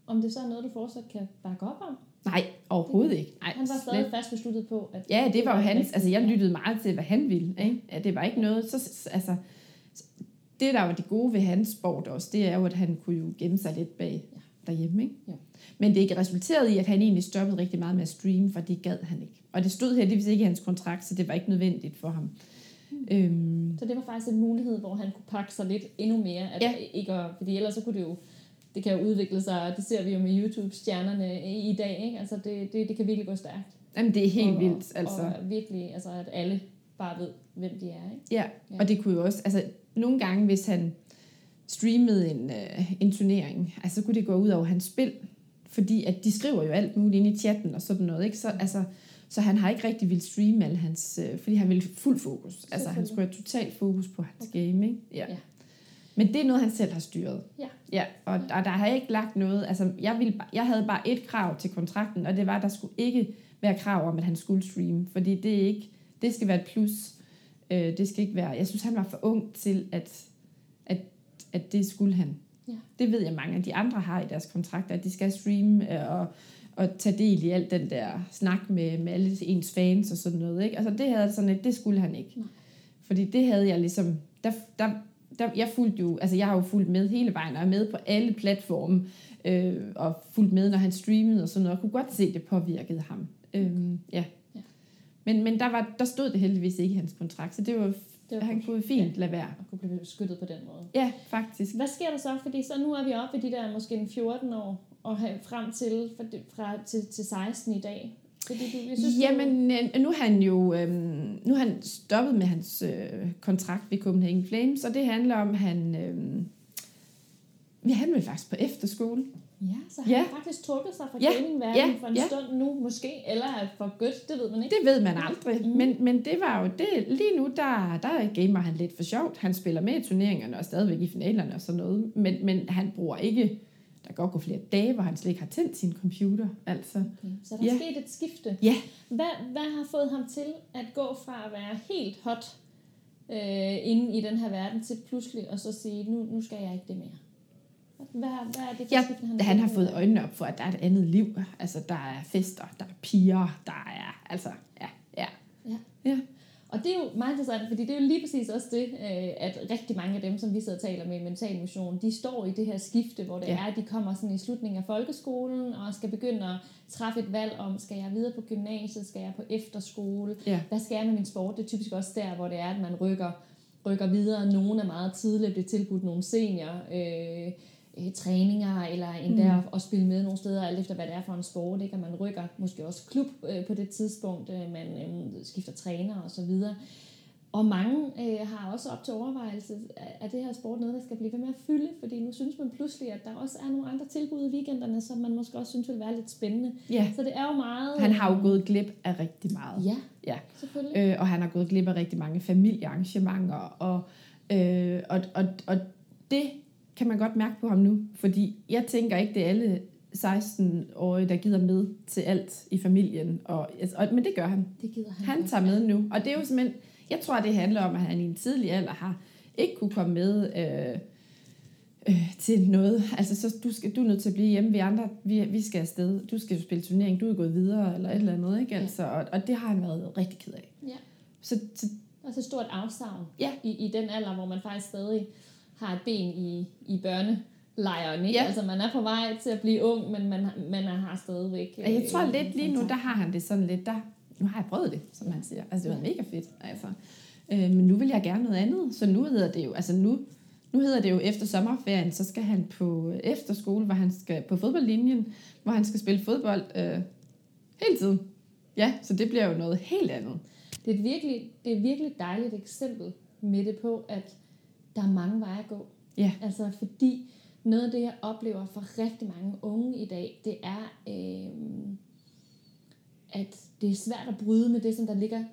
om det så er noget, du fortsat kan bakke op om? Nej, overhovedet ikke. Nej, Han var slet. stadig fast besluttet på, at... Ja, det var jo hans, altså jeg lyttede meget til, hvad han ville, ikke? Ja, det var ikke noget, så, så- altså, det der var det gode ved hans sport også, det er jo, at han kunne jo gemme sig lidt bag Ja. Derhjemme, ikke? Ja. Men det ikke resulterede i, at han egentlig stoppede rigtig meget med at streame, for det gad han ikke. Og det stod heldigvis ikke i hans kontrakt, så det var ikke nødvendigt for ham. Mm. Øhm, Så det var faktisk en mulighed, hvor han kunne pakke sig lidt endnu mere. At Ja. ikke at, fordi ellers så kunne det jo det kan jo udvikle sig, og det ser vi jo med YouTube-stjernerne i, i dag, ikke? Altså det, det, det kan virkelig gå stærkt. jamen, det er helt og, vildt, altså. Og virkelig, altså at alle bare ved, hvem de er, ikke? Ja, Ja. og det kunne jo også, altså nogle gange, hvis han streamede en, øh, en turnering, altså så kunne det gå ud over hans spil, fordi at de skriver jo alt muligt ind i chatten og sådan noget, ikke? Så, altså, så han har ikke rigtig vil streame alle hans, øh, fordi han ville fuld fokus. Altså han skulle have total fokus på hans okay. game, ikke? Ja. Ja. Men det er noget, han selv har styret. Ja. Ja, og, og der har jeg ikke lagt noget, altså jeg, ville, jeg havde bare et krav til kontrakten, og det var, at der skulle ikke være krav om, at han skulle streame, fordi det er ikke, det skal være et plus. Øh, det skal ikke være, jeg synes, han var for ung til, at, at, at det skulle han. Ja. Det ved jeg, mange af de andre har i deres kontrakter, at de skal streame øh, og, og tage del i alt den der snak med, med alle ens fans og sådan noget. Ikke? Altså det havde sådan et, det skulle han ikke. Nej. Fordi det havde jeg ligesom, der, der, der, jeg fulgte jo, altså jeg har jo fulgt med hele vejen, og er med på alle platforme, øh, og fulgt med, når han streamede og sådan noget, og kunne godt se, at det påvirkede ham. Øhm, ja. Ja. Men, men der, var, der stod det heldigvis ikke i hans kontrakt, så det var, Det var han kunne fint lade være. Og kunne blive beskyttet på den måde. Ja, faktisk. Hvad sker der så? Fordi så nu er vi oppe i de der måske en 14 år, og frem til, fra, til, til 16 i dag. Fordi du, jeg synes, Jamen, øh, nu er han jo øhm, nu er han stoppet med hans øh, kontrakt ved Copenhagen Flames, og det handler om, at han, øhm, ja, han vil faktisk på efterskole. Ja, så har Ja. han faktisk trukket sig fra Ja, gamingverdenen ja, for en ja. stund nu, måske, eller er for godt, det ved man ikke. Det ved man aldrig, mm. men, men det var jo det. Lige nu, der, der gamer han lidt for sjovt. Han spiller med i turneringerne og stadigvæk i finalerne og sådan noget, men, men han bruger ikke, der godt gå flere dage, hvor han slet ikke har tændt sin computer. Altså, Okay. Så der er Ja. sket et skifte. Ja. Hvad, hvad har fået ham til at gå fra at være helt hot øh, inde i den her verden, til pludselig at så sige, nu, nu skal jeg ikke det mere? Hvad, hvad er det for Ja, han, han har fået øjnene op for, at der er et andet liv. Altså, der er fester, der er piger, der er, altså, ja, ja. Og og det er jo meget interessant, fordi det er jo lige præcis også det, øh, at rigtig mange af dem, som vi sidder og taler med i mental motion, de står i det her skifte, hvor det ja. er, at de kommer sådan i slutningen af folkeskolen, og skal begynde at træffe et valg om, skal jeg videre på gymnasiet, skal jeg på efterskole, Ja. hvad skal jeg med min sport? Det er typisk også der, hvor det er, at man rykker, rykker videre. Nogle er meget tidligt bliver tilbudt nogle senior øh, øh, træninger, eller endda mm. at spille med nogle steder, alt efter hvad det er for en sport, ikke? og man rykker måske også klub øh, på det tidspunkt, øh, man øh, skifter træner og så videre. Og mange øh, har også op til overvejelse, at- det her sport noget, der skal blive ved med at fylde? Fordi nu synes man pludselig, at der også er nogle andre tilbud i weekenderne, som man måske også synes vil være lidt spændende. Ja. Så det er jo meget... Han har jo gået glip af rigtig meget. Ja, Ja. selvfølgelig. Øh, og han har gået glip af rigtig mange familiearrangementer. Og, øh, og, og, og det kan man godt mærke på ham nu. Fordi jeg tænker ikke, det er alle 16-årige, der gider med til alt i familien. Og, altså, og, men det gør han. Det gider han Han tager med nu. Og det er jo simpelthen, jeg tror, det handler om, at han i en tidlig alder har ikke kunne komme med øh, øh, til noget. Altså, så du, skal, du er nødt til at blive hjemme. Vi andre, vi, vi skal afsted. Du skal jo spille turnering. Du er gået videre, eller et eller andet. Ikke? Altså, og, og det har han været rigtig ked af. Ja. Så, så Og så stort afsavn Ja. i, i den alder, hvor man faktisk stadig har et ben i, i børnelejren. Ikke? Ja. Altså man er på vej til at blive ung, men man, man har stadigvæk... Og jeg tror øh, lidt lige nu, der har han det sådan lidt, der, nu har jeg prøvet det, som man siger. Altså det var mega fedt. Altså. Øh, men nu vil jeg gerne noget andet. Så nu hedder det jo, altså nu, nu hedder det jo efter sommerferien, så skal han på efterskole, hvor han skal på fodboldlinjen, hvor han skal spille fodbold øh, hele tiden. Ja, så det bliver jo noget helt andet. Det er, et virkelig, det er et virkelig dejligt eksempel med det på, at der er mange veje at gå. Ja. Altså fordi noget af det, jeg oplever for rigtig mange unge i dag, det er, øh, at det er svært at bryde med det, som der ligger,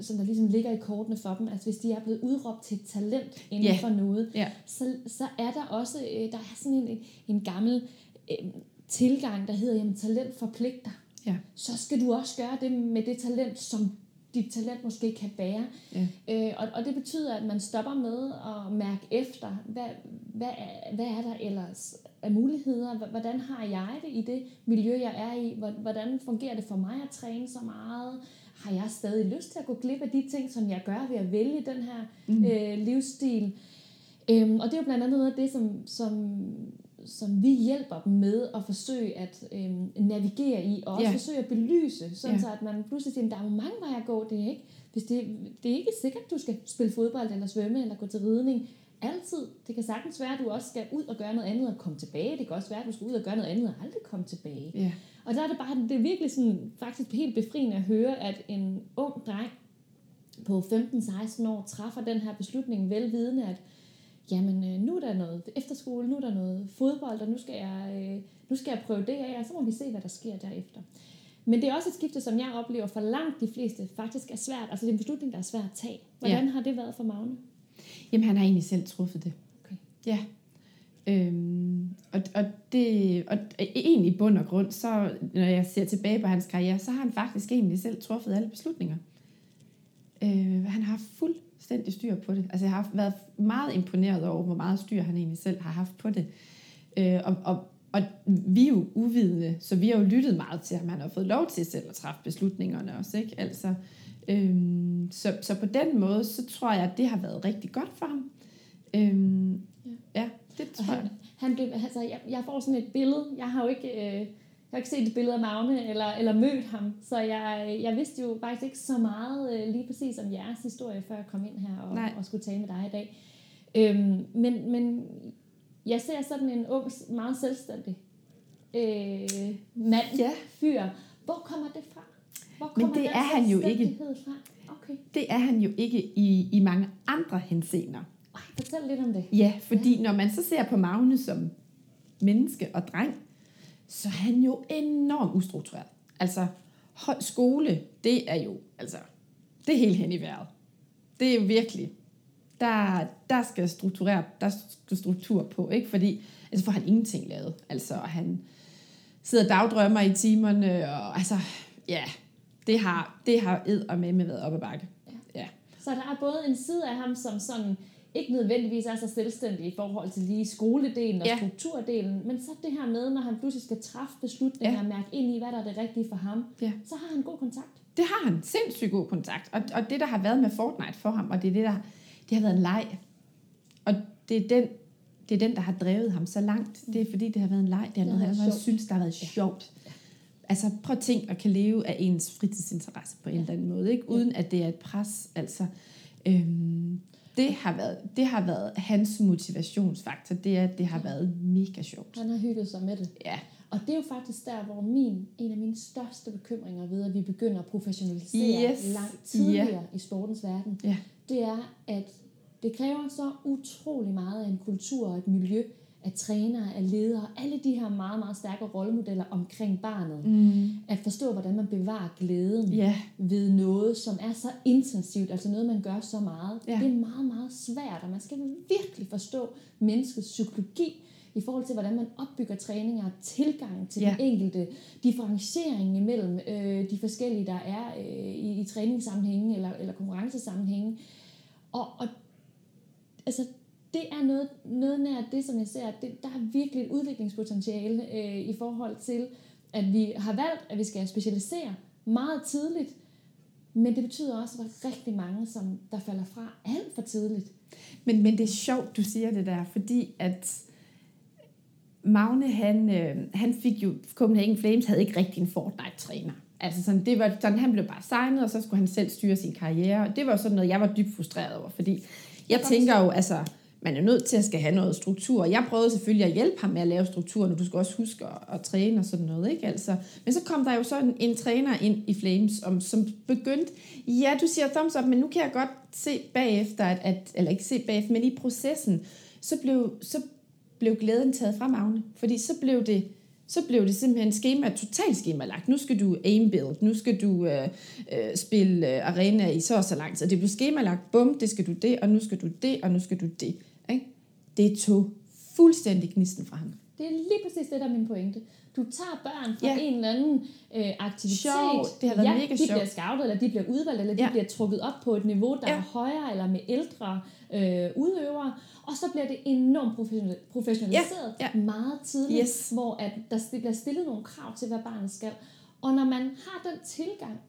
som der ligesom ligger i kortene for dem. Altså hvis de er blevet udråbt til talent inden Ja. for noget, Ja. så, så er der også øh, der er sådan en, en gammel øh, tilgang, der hedder, jamen talent forpligter. Ja. Så skal du også gøre det med det talent, som dit talent måske kan bære. Ja. Øh, og, og det betyder, at man stopper med at mærke efter, hvad, hvad, er, hvad er der ellers af muligheder? Hvordan har jeg det i det miljø, jeg er i? Hvor- Hvordan fungerer det for mig at træne så meget? Har jeg stadig lyst til at gå glip af de ting, som jeg gør ved at vælge den her mm. øh, livsstil? Øhm, og det er jo blandt andet noget af det, som, som, som vi hjælper dem med at forsøge at øhm, navigere i, og også Ja. forsøge at belyse, sådan Ja. så at man pludselig siger, at der er jo mange veje at gå, det er ikke, hvis det, det er ikke sikkert, at du skal spille fodbold, eller svømme, eller gå til ridning, altid. Det kan sagtens være, at du også skal ud og gøre noget andet og komme tilbage. Det kan også være, at du skal ud og gøre noget andet og aldrig komme tilbage. Ja. Og der er det bare, det er virkelig sådan, faktisk helt befriende at høre, at en ung dreng på 15-16 år træffer den her beslutning velvidende, at jamen, øh, nu er der noget efterskole, nu er der noget fodbold, og nu skal jeg, øh, nu skal jeg prøve det af, og så må vi se, hvad der sker derefter. Men det er også et skifte, som jeg oplever for langt de fleste faktisk er svært. Altså det er en beslutning, der er svær at tage. Hvordan ja. har det været for Magne? Jamen, han har egentlig selv truffet det. Okay. Ja. Øhm, og, og, det, og egentlig i bund og grund, så når jeg ser tilbage på hans karriere, så har han faktisk egentlig selv truffet alle beslutninger. Øh, han har haft fuldstændig styr på det. Altså jeg har været meget imponeret over, hvor meget styr han egentlig selv har haft på det. Øh, og, og, og vi er jo uvidende, så vi har jo lyttet meget til ham. Han har fået lov til selv at træffe beslutningerne også. Ikke? Altså, øhm, så, så på den måde, så tror jeg, at det har været rigtig godt for ham. Øhm, Ja. ja, det Og tror han, jeg. han blev, altså, jeg, jeg får sådan et billede. Jeg har jo ikke, øh, jeg har ikke set et billede af Magne eller, eller mødt ham, så jeg, jeg vidste jo faktisk ikke så meget øh, lige præcis om jeres historie, før jeg kom ind her og, Nej. og skulle tale med dig i dag. Øhm, men, men jeg ser sådan en ung, meget selvstændig øh, mand, Ja. fyr. Hvor kommer det fra? Hvor Men kommer det den er han jo ikke. Fra? Okay. Det er han jo ikke i, i mange andre henseender. Ej, fortæl lidt om det. Ja, fordi ja. når man så ser på Magne som menneske og dreng, så er han jo enormt ustruktureret. Altså, skole, det er jo, altså, det er helt hen i vejret. Det er virkelig, der, der skal strukturere, der skal struktur på, ikke? Fordi, altså får han ingenting lavet. Altså, han sidder og dagdrømmer i timerne, og altså, ja, det har, det har ed og med med været op ad bakke. Ja. Så der er både en side af ham, som sådan ikke nødvendigvis er så selvstændig i forhold til lige skoledelen og Ja. ja. strukturdelen, men så det her med, når han pludselig skal træffe beslutninger Ja. og mærke ind i, hvad der er det rigtige for ham, Ja. så har han god kontakt. det har han. Sindssygt god kontakt. Og, og det, der har været med Fortnite for ham, og det er det, der det har været en leg. Og det er den, det er den, der har drevet ham så langt. Det er fordi, det har været en leg. Det er noget, han synes, der har været sjovt. Altså prøv at tænke at kan leve af ens fritidsinteresse på en ja. eller anden måde, ikke? uden at det er et pres. Altså, øhm, det, har været, det har været hans motivationsfaktor, det er, at det har været mega sjovt. Han har hygget sig med det. Ja. Og det er jo faktisk der, hvor min, en af mine største bekymringer ved, at vi begynder at professionalisere Yes. langt tidligere Ja. i sportens verden, Ja. det er, at det kræver så utrolig meget af en kultur og et miljø, af trænere, af ledere, alle de her meget, meget stærke rollemodeller omkring barnet. Mm. At forstå, hvordan man bevarer glæden Ja. ved noget, som er så intensivt, altså noget, man gør så meget. Ja. Det er meget, meget svært, og man skal virkelig forstå menneskets psykologi i forhold til, hvordan man opbygger træninger, tilgang til Ja. den enkelte, differentiering imellem øh, de forskellige, der er øh, i, i træningssammenhænge eller, eller konkurrencesammenhænge. Og, og altså, det er noget, noget nær det, som jeg ser, at det, der er virkelig et udviklingspotentiale øh, i forhold til, at vi har valgt, at vi skal specialisere meget tidligt, men det betyder også, at der er rigtig mange, som der falder fra alt for tidligt. Men, men det er sjovt, du siger det der, fordi at Magne, han, øh, han fik jo, Copenhagen Flames havde ikke rigtig en Fortnite-træner. Altså sådan, det var sådan, han blev bare signet, og så skulle han selv styre sin karriere. Og det var sådan noget, jeg var dybt frustreret over, fordi jeg tænker jo, altså, man er nødt til at skal have noget struktur. Jeg prøvede selvfølgelig at hjælpe ham med at lave strukturen, og du skal også huske at, at træne og sådan noget, ikke? Altså, men så kom der jo sådan en, en træner ind i Flames, om, som begyndte, ja, du siger thumbs up, men nu kan jeg godt se bagefter, at, at eller ikke se bagefter, men i processen, så blev, så blev glæden taget fra Magne, fordi så blev det, så blev det simpelthen schema, totalt skemalagt. Nu skal du aim build, nu skal du øh, øh, spille øh, arena i så og så lang tid. Det blev skemalagt, bum, det skal du det, og nu skal du det, og nu skal du det. Det tog fuldstændig gnisten fra ham. Det er lige præcis det, der er min pointe. Du tager børn fra Ja. en eller anden øh, aktivitet. Sjovt. Det har været ja, mega de bliver scoutet, eller de bliver udvalgt, eller de Ja. bliver trukket op på et niveau, der Ja. er højere, eller med ældre øh, udøvere. Og så bliver det enormt professional- professionaliseret Ja, meget tidligt, Yes. hvor at der bliver stillet nogle krav til, hvad barnet skal. Og når man har den tilgang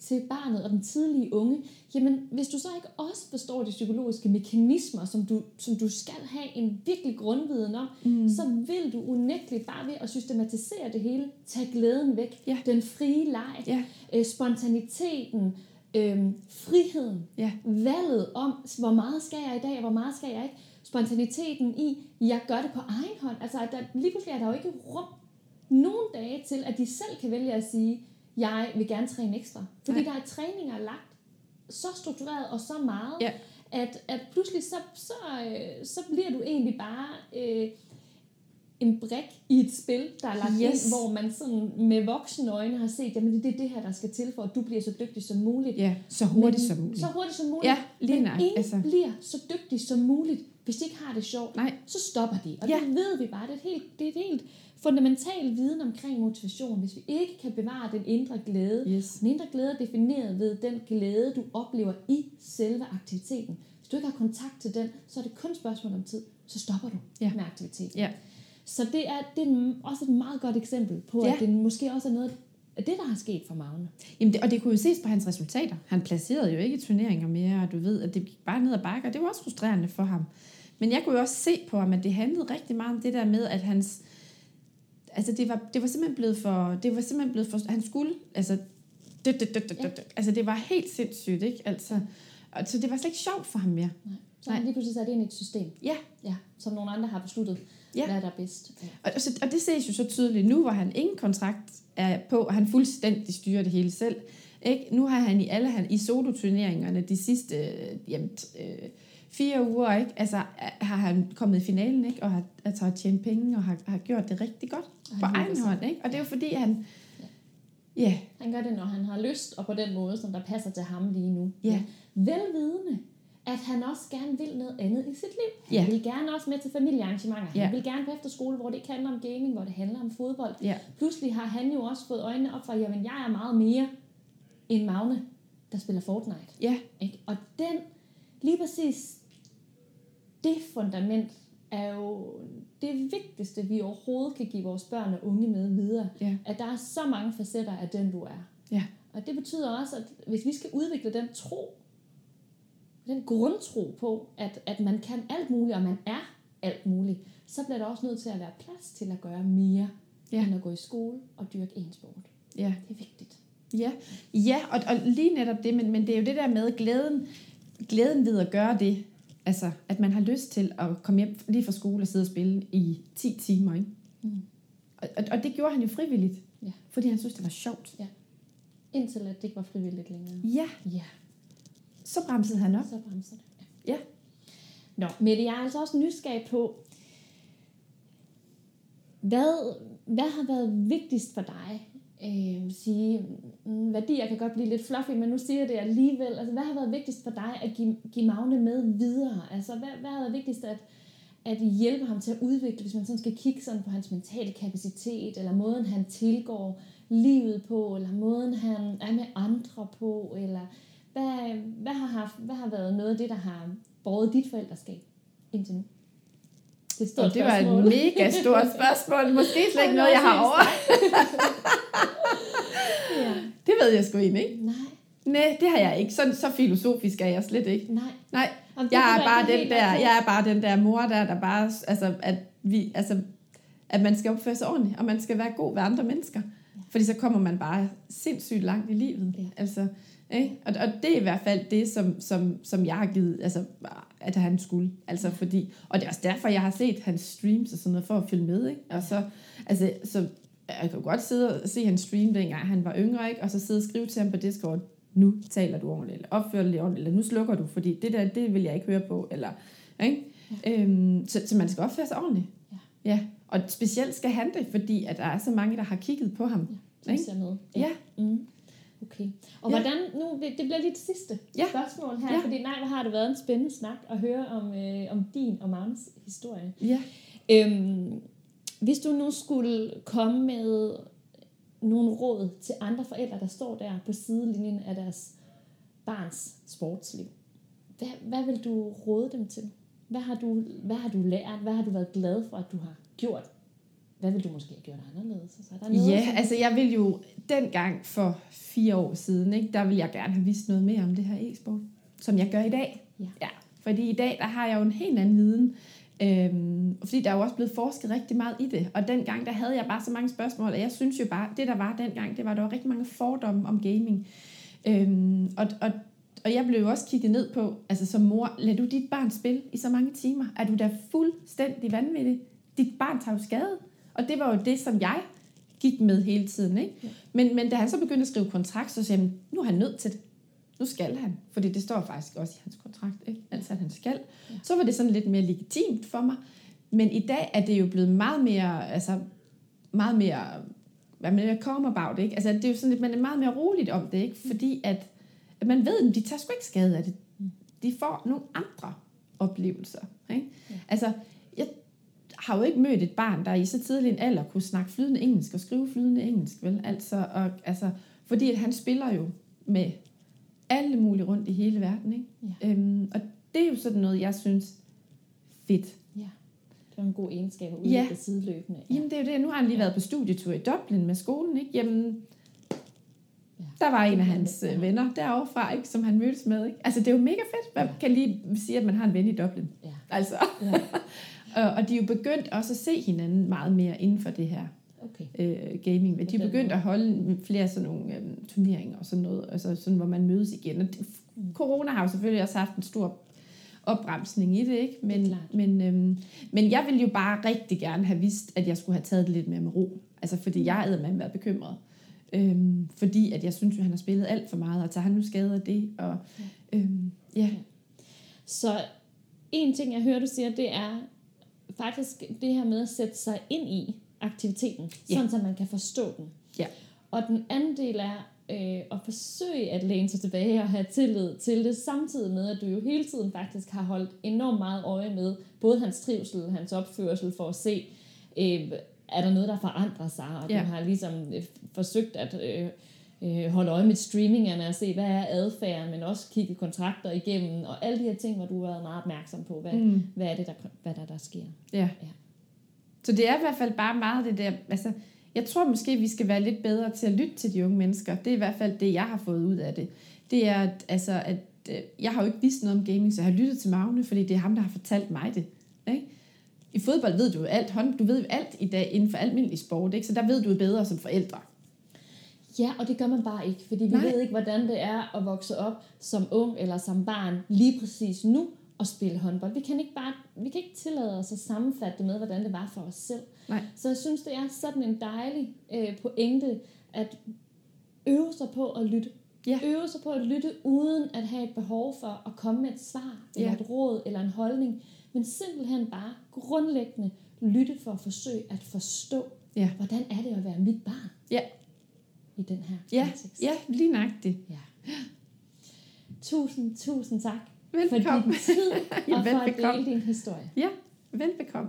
til barnet og den tidlige unge, jamen hvis du så ikke også forstår de psykologiske mekanismer, som du, som du skal have en virkelig grundviden om, mm. så vil du unægteligt bare ved at systematisere det hele, tage glæden væk, Ja. den frie leg, Ja. øh, spontaniteten, øh, friheden, Ja. valget om, hvor meget skal jeg i dag, og hvor meget skal jeg ikke, spontaniteten i, jeg gør det på egen hånd. Altså, at der, lige pludselig er der jo ikke rum nogle dage til, at de selv kan vælge at sige, jeg vil gerne træne ekstra. Fordi Nej. der er træninger lagt så struktureret og så meget, Ja. at, at pludselig så, så, øh, så bliver du egentlig bare øh, en brik i et spil, der er lagt yes. Ind, hvor man sådan med voksne øjne har set, jamen det er det her, der skal til for, at du bliver så dygtig som muligt. Ja, så hurtigt Men- som muligt. Så hurtigt som muligt. Ja, lige Men ingen altså. bliver så dygtig som muligt, hvis de ikke har det sjovt. Nej. Så stopper de. Og Ja. det ved vi bare. Det er, et helt, det er et helt fundamental viden omkring motivation. Hvis vi ikke kan bevare den indre glæde. Yes. Den indre glæde er defineret ved den glæde, du oplever i selve aktiviteten. Hvis du ikke har kontakt til den, så er det kun et spørgsmål om tid. Så stopper du Ja. med aktiviteten. Ja. Så det er, det er også et meget godt eksempel på, ja. At det måske også er noget af det, der har sket for Magne. Jamen det, og det kunne jo ses på hans resultater. Han placerede jo ikke i turneringer mere, og du ved, at det gik bare ned ad bakke, og det var også frustrerende for ham. Men jeg kunne jo også se på ham, at det handlede rigtig meget om det der med, at hans... Altså det var, det var simpelthen blevet for... Det var simpelthen blevet for... Han skulle... Altså, død, død, død, død, død. altså det var helt sindssygt, ikke? Altså, og, så det var slet ikke sjovt for ham mere. Nej. Så han lige pludselig sat ind i et system, Ja, ja, som nogle andre har besluttet, Ja. hvad der er bedst. Ja. Og, og, så, og det ses jo så tydeligt nu, hvor han ingen kontrakt er på, og han fuldstændig styrer det hele selv. Ikke? Nu har han i alle han, i soloturneringerne de sidste øh, jamen, øh, fire uger, ikke? Altså, har han kommet i finalen, ikke? og har, altså, har tjent penge, og har, har gjort det rigtig godt på egen hånd. Ikke? Og det er jo fordi, han... Ja, Han gør det, når han har lyst, og på den måde, som der passer til ham lige nu. Ja. Velvidende, at han også gerne vil noget andet i sit liv. Han Ja. vil gerne også med til familiearrangementer. Han vil gerne på efterskole, hvor det ikke handler om gaming, hvor det handler om fodbold. ja, Pludselig har han jo også fået øjnene op for, jamen jeg er meget mere end Magne, der spiller Fortnite. ja, Ikke? Og den, lige præcis det fundament, er jo det vigtigste, vi overhovedet kan give vores børn og unge med videre. ja, At der er så mange facetter af den, du er. ja. Og det betyder også, at hvis vi skal udvikle den tro, den grundtro på, at, at man kan alt muligt, og man er alt muligt, så bliver der også nødt til at være plads til at gøre mere, Ja. end at gå i skole og dyrke en sport. Ja. Det er vigtigt. Ja, ja og, og lige netop det, men, men det er jo det der med glæden, glæden ved at gøre det. Altså, at man har lyst til at komme hjem lige fra skole og sidde og spille i 10 timer, ikke? Mm. Og, og, det gjorde han jo frivilligt, Ja. fordi han synes, det var sjovt. Indtil at det ikke var frivilligt længere. Ja, Ja, så bremsede han op. så bremser det. Ja. Nå, Mette, jeg er altså også nysgerrig på, hvad, hvad har været vigtigst for dig? Øh, sige, mm, værdier kan godt blive lidt fluffy, men nu siger jeg det alligevel. Altså, hvad har været vigtigst for dig at give, give Magne med videre? Altså, hvad, hvad har været vigtigst at, at hjælpe ham til at udvikle, hvis man sådan skal kigge sådan på hans mentale kapacitet, eller måden han tilgår livet på, eller måden han er med andre på, eller hvad, hvad, har, haft, hvad har været noget af det, der har båret dit forældreskab indtil nu? Det er et stort Og det var et mega stort spørgsmål. Måske slet ikke noget, jeg har over. ja. Det ved jeg sgu egentlig ikke. Nej, Nej, det har jeg ikke. Så, så filosofisk er jeg slet ikke. nej. Nej, jeg er bare den der, jeg er bare den der mor der, der bare, altså, at vi, altså, at man skal opføre sig ordentligt, og man skal være god ved andre mennesker. Fordi så kommer man bare sindssygt langt i livet. Ja. Altså, ikke? Og, og det er i hvert fald det, som, som, som jeg har givet, altså, at han skulle. Altså, fordi, og det er også derfor, jeg har set hans streams og sådan noget, for at følge med. Ikke? Og så, altså, så jeg kan godt sidde og se hans stream, dengang han var yngre, ikke? og så sidde og skrive til ham på Discord, nu taler du ordentligt, eller opfører dig ordentligt, eller nu slukker du, fordi det der, det vil jeg ikke høre på, eller, ikke? Ja. Øhm, så, så man skal opføre sig ordentligt. Ja. ja. Og specielt skal han det, fordi at der er så mange, der har kigget på ham. Som Ikke? med. Ja. Mm. Okay. Og Ja. hvordan, nu, det, det bliver lige det sidste Ja. spørgsmål her, Ja. fordi nej, hvor har det været en spændende snak at høre om, øh, om din og Magnes historie. Ja. Øhm, hvis du nu skulle komme med nogle råd til andre forældre, der står der på sidelinjen af deres barns sportsliv, hvad, hvad vil du råde dem til? Hvad har, du, hvad har du lært? Hvad har du været glad for, at du har gjort? Hvad vil du måske have gjort anderledes? Så er der noget, Ja, som- altså jeg vil jo dengang for fire år siden, ikke, der vil jeg gerne have vidst noget mere om det her e-sport, som jeg gør i dag. Ja. ja. Fordi i dag, der har jeg jo en helt anden viden. Øhm, fordi der er jo også blevet forsket rigtig meget i det. Og dengang, der havde jeg bare så mange spørgsmål, og jeg synes jo bare, det der var dengang, det var, der var rigtig mange fordomme om gaming. Øhm, og, og, og jeg blev jo også kigget ned på, altså som mor, lad du dit barn spille i så mange timer? Er du da fuldstændig vanvittig? Dit barn tager jo skade. Og det var jo det, som jeg gik med hele tiden. Ikke? Ja. Men, men da han så begyndte at skrive kontrakt, så sagde jeg, nu er han nødt til det. Nu skal han. Fordi det står faktisk også i hans kontrakt, ikke? altså at han skal. Ja. Så var det sådan lidt mere legitimt for mig. Men i dag er det jo blevet meget mere, altså meget mere, hvad man vil come about, ikke? Altså det er jo sådan lidt, man er meget mere roligt om det, ikke? Fordi at, at man ved, at de tager sgu ikke skade af det. De får nogle andre oplevelser, ikke? Ja. Altså, jeg har jo ikke mødt et barn, der i så tidlig en alder kunne snakke flydende engelsk og skrive flydende engelsk, vel? Altså, og, altså, fordi at han spiller jo med alle mulige rundt i hele verden, ikke? Ja. Øhm, og det er jo sådan noget, jeg synes fedt. Ja, det var en god egenskab at Ja. udvikle sideløbende. Ja. Jamen det er jo det, nu har han lige været på studietur i Dublin med skolen, ikke? Jamen, Ja. der var en af hans kan øh, venner derovre fra, ikke, som han mødtes med. Ikke? Altså det er jo mega fedt. Man Ja. kan lige sige, at man har en ven i Dublin. Ja. Altså. ja. Og, og de er jo begyndt også at se hinanden meget mere inden for det her Okay. øh, gaming. Men de den begyndt måde. at holde flere sådan nogle øh, turneringer og sådan noget, altså sådan, hvor man mødes igen. Og det, Mm. corona har jo selvfølgelig også haft en stor opbremsning i det, ikke? Det Men, klart. men, øhm, men jeg ville jo bare rigtig gerne have vidst, at jeg skulle have taget det lidt mere med ro. Altså fordi jeg havde med været bekymret. Øhm, fordi at jeg synes jo, han har spillet alt for meget, og tager han nu skade af det. Og, øhm, ja. Så en ting, jeg hører, du siger, det er faktisk det her med at sætte sig ind i aktiviteten, Ja. sådan så man kan forstå den. Ja. Og den anden del er øh, at forsøge at læne sig tilbage og have tillid til det, samtidig med, at du jo hele tiden faktisk har holdt enormt meget øje med både hans trivsel, hans opførsel, for at se, øh, er der noget, der forandrer sig, og Ja. du har ligesom øh, forsøgt at øh, øh, holde øje med streamingerne og se, hvad er adfærden, men også kigge kontrakter igennem, og alle de her ting, hvor du har været meget opmærksom på, hvad, Mm. hvad er det, der, hvad der, der sker. ja. Ja. Så det er i hvert fald bare meget det der, altså jeg tror måske, vi skal være lidt bedre til at lytte til de unge mennesker. Det er i hvert fald det, jeg har fået ud af det. Det er, at, altså, at øh, jeg har jo ikke vidst noget om gaming, så jeg har lyttet til Magne, fordi det er ham, der har fortalt mig det. Ikke? I fodbold ved du jo alt. Du ved jo alt i dag inden for almindelig sport, ikke? så der ved du jo bedre som forældre. Ja, og det gør man bare ikke, fordi vi Nej. ved ikke, hvordan det er at vokse op som ung eller som barn lige præcis nu og spille håndbold. Vi kan ikke bare, vi kan ikke tillade os at sammenfatte det med, hvordan det var for os selv. Nej. Så jeg synes, det er sådan en dejlig øh, pointe, at øve sig på at lytte. Ja. Øve sig på at lytte, uden at have et behov for at komme med et svar, eller Ja. et råd, eller en holdning, men simpelthen bare grundlæggende lytte for at forsøge at forstå, Ja. hvordan er det at være mit barn Ja, i den her ja, kontekst. ja lige nøjagtigt. Ja. Tusind, tusind tak Velbekomme. for tid og for at dele din historie. Ja, velbekomme.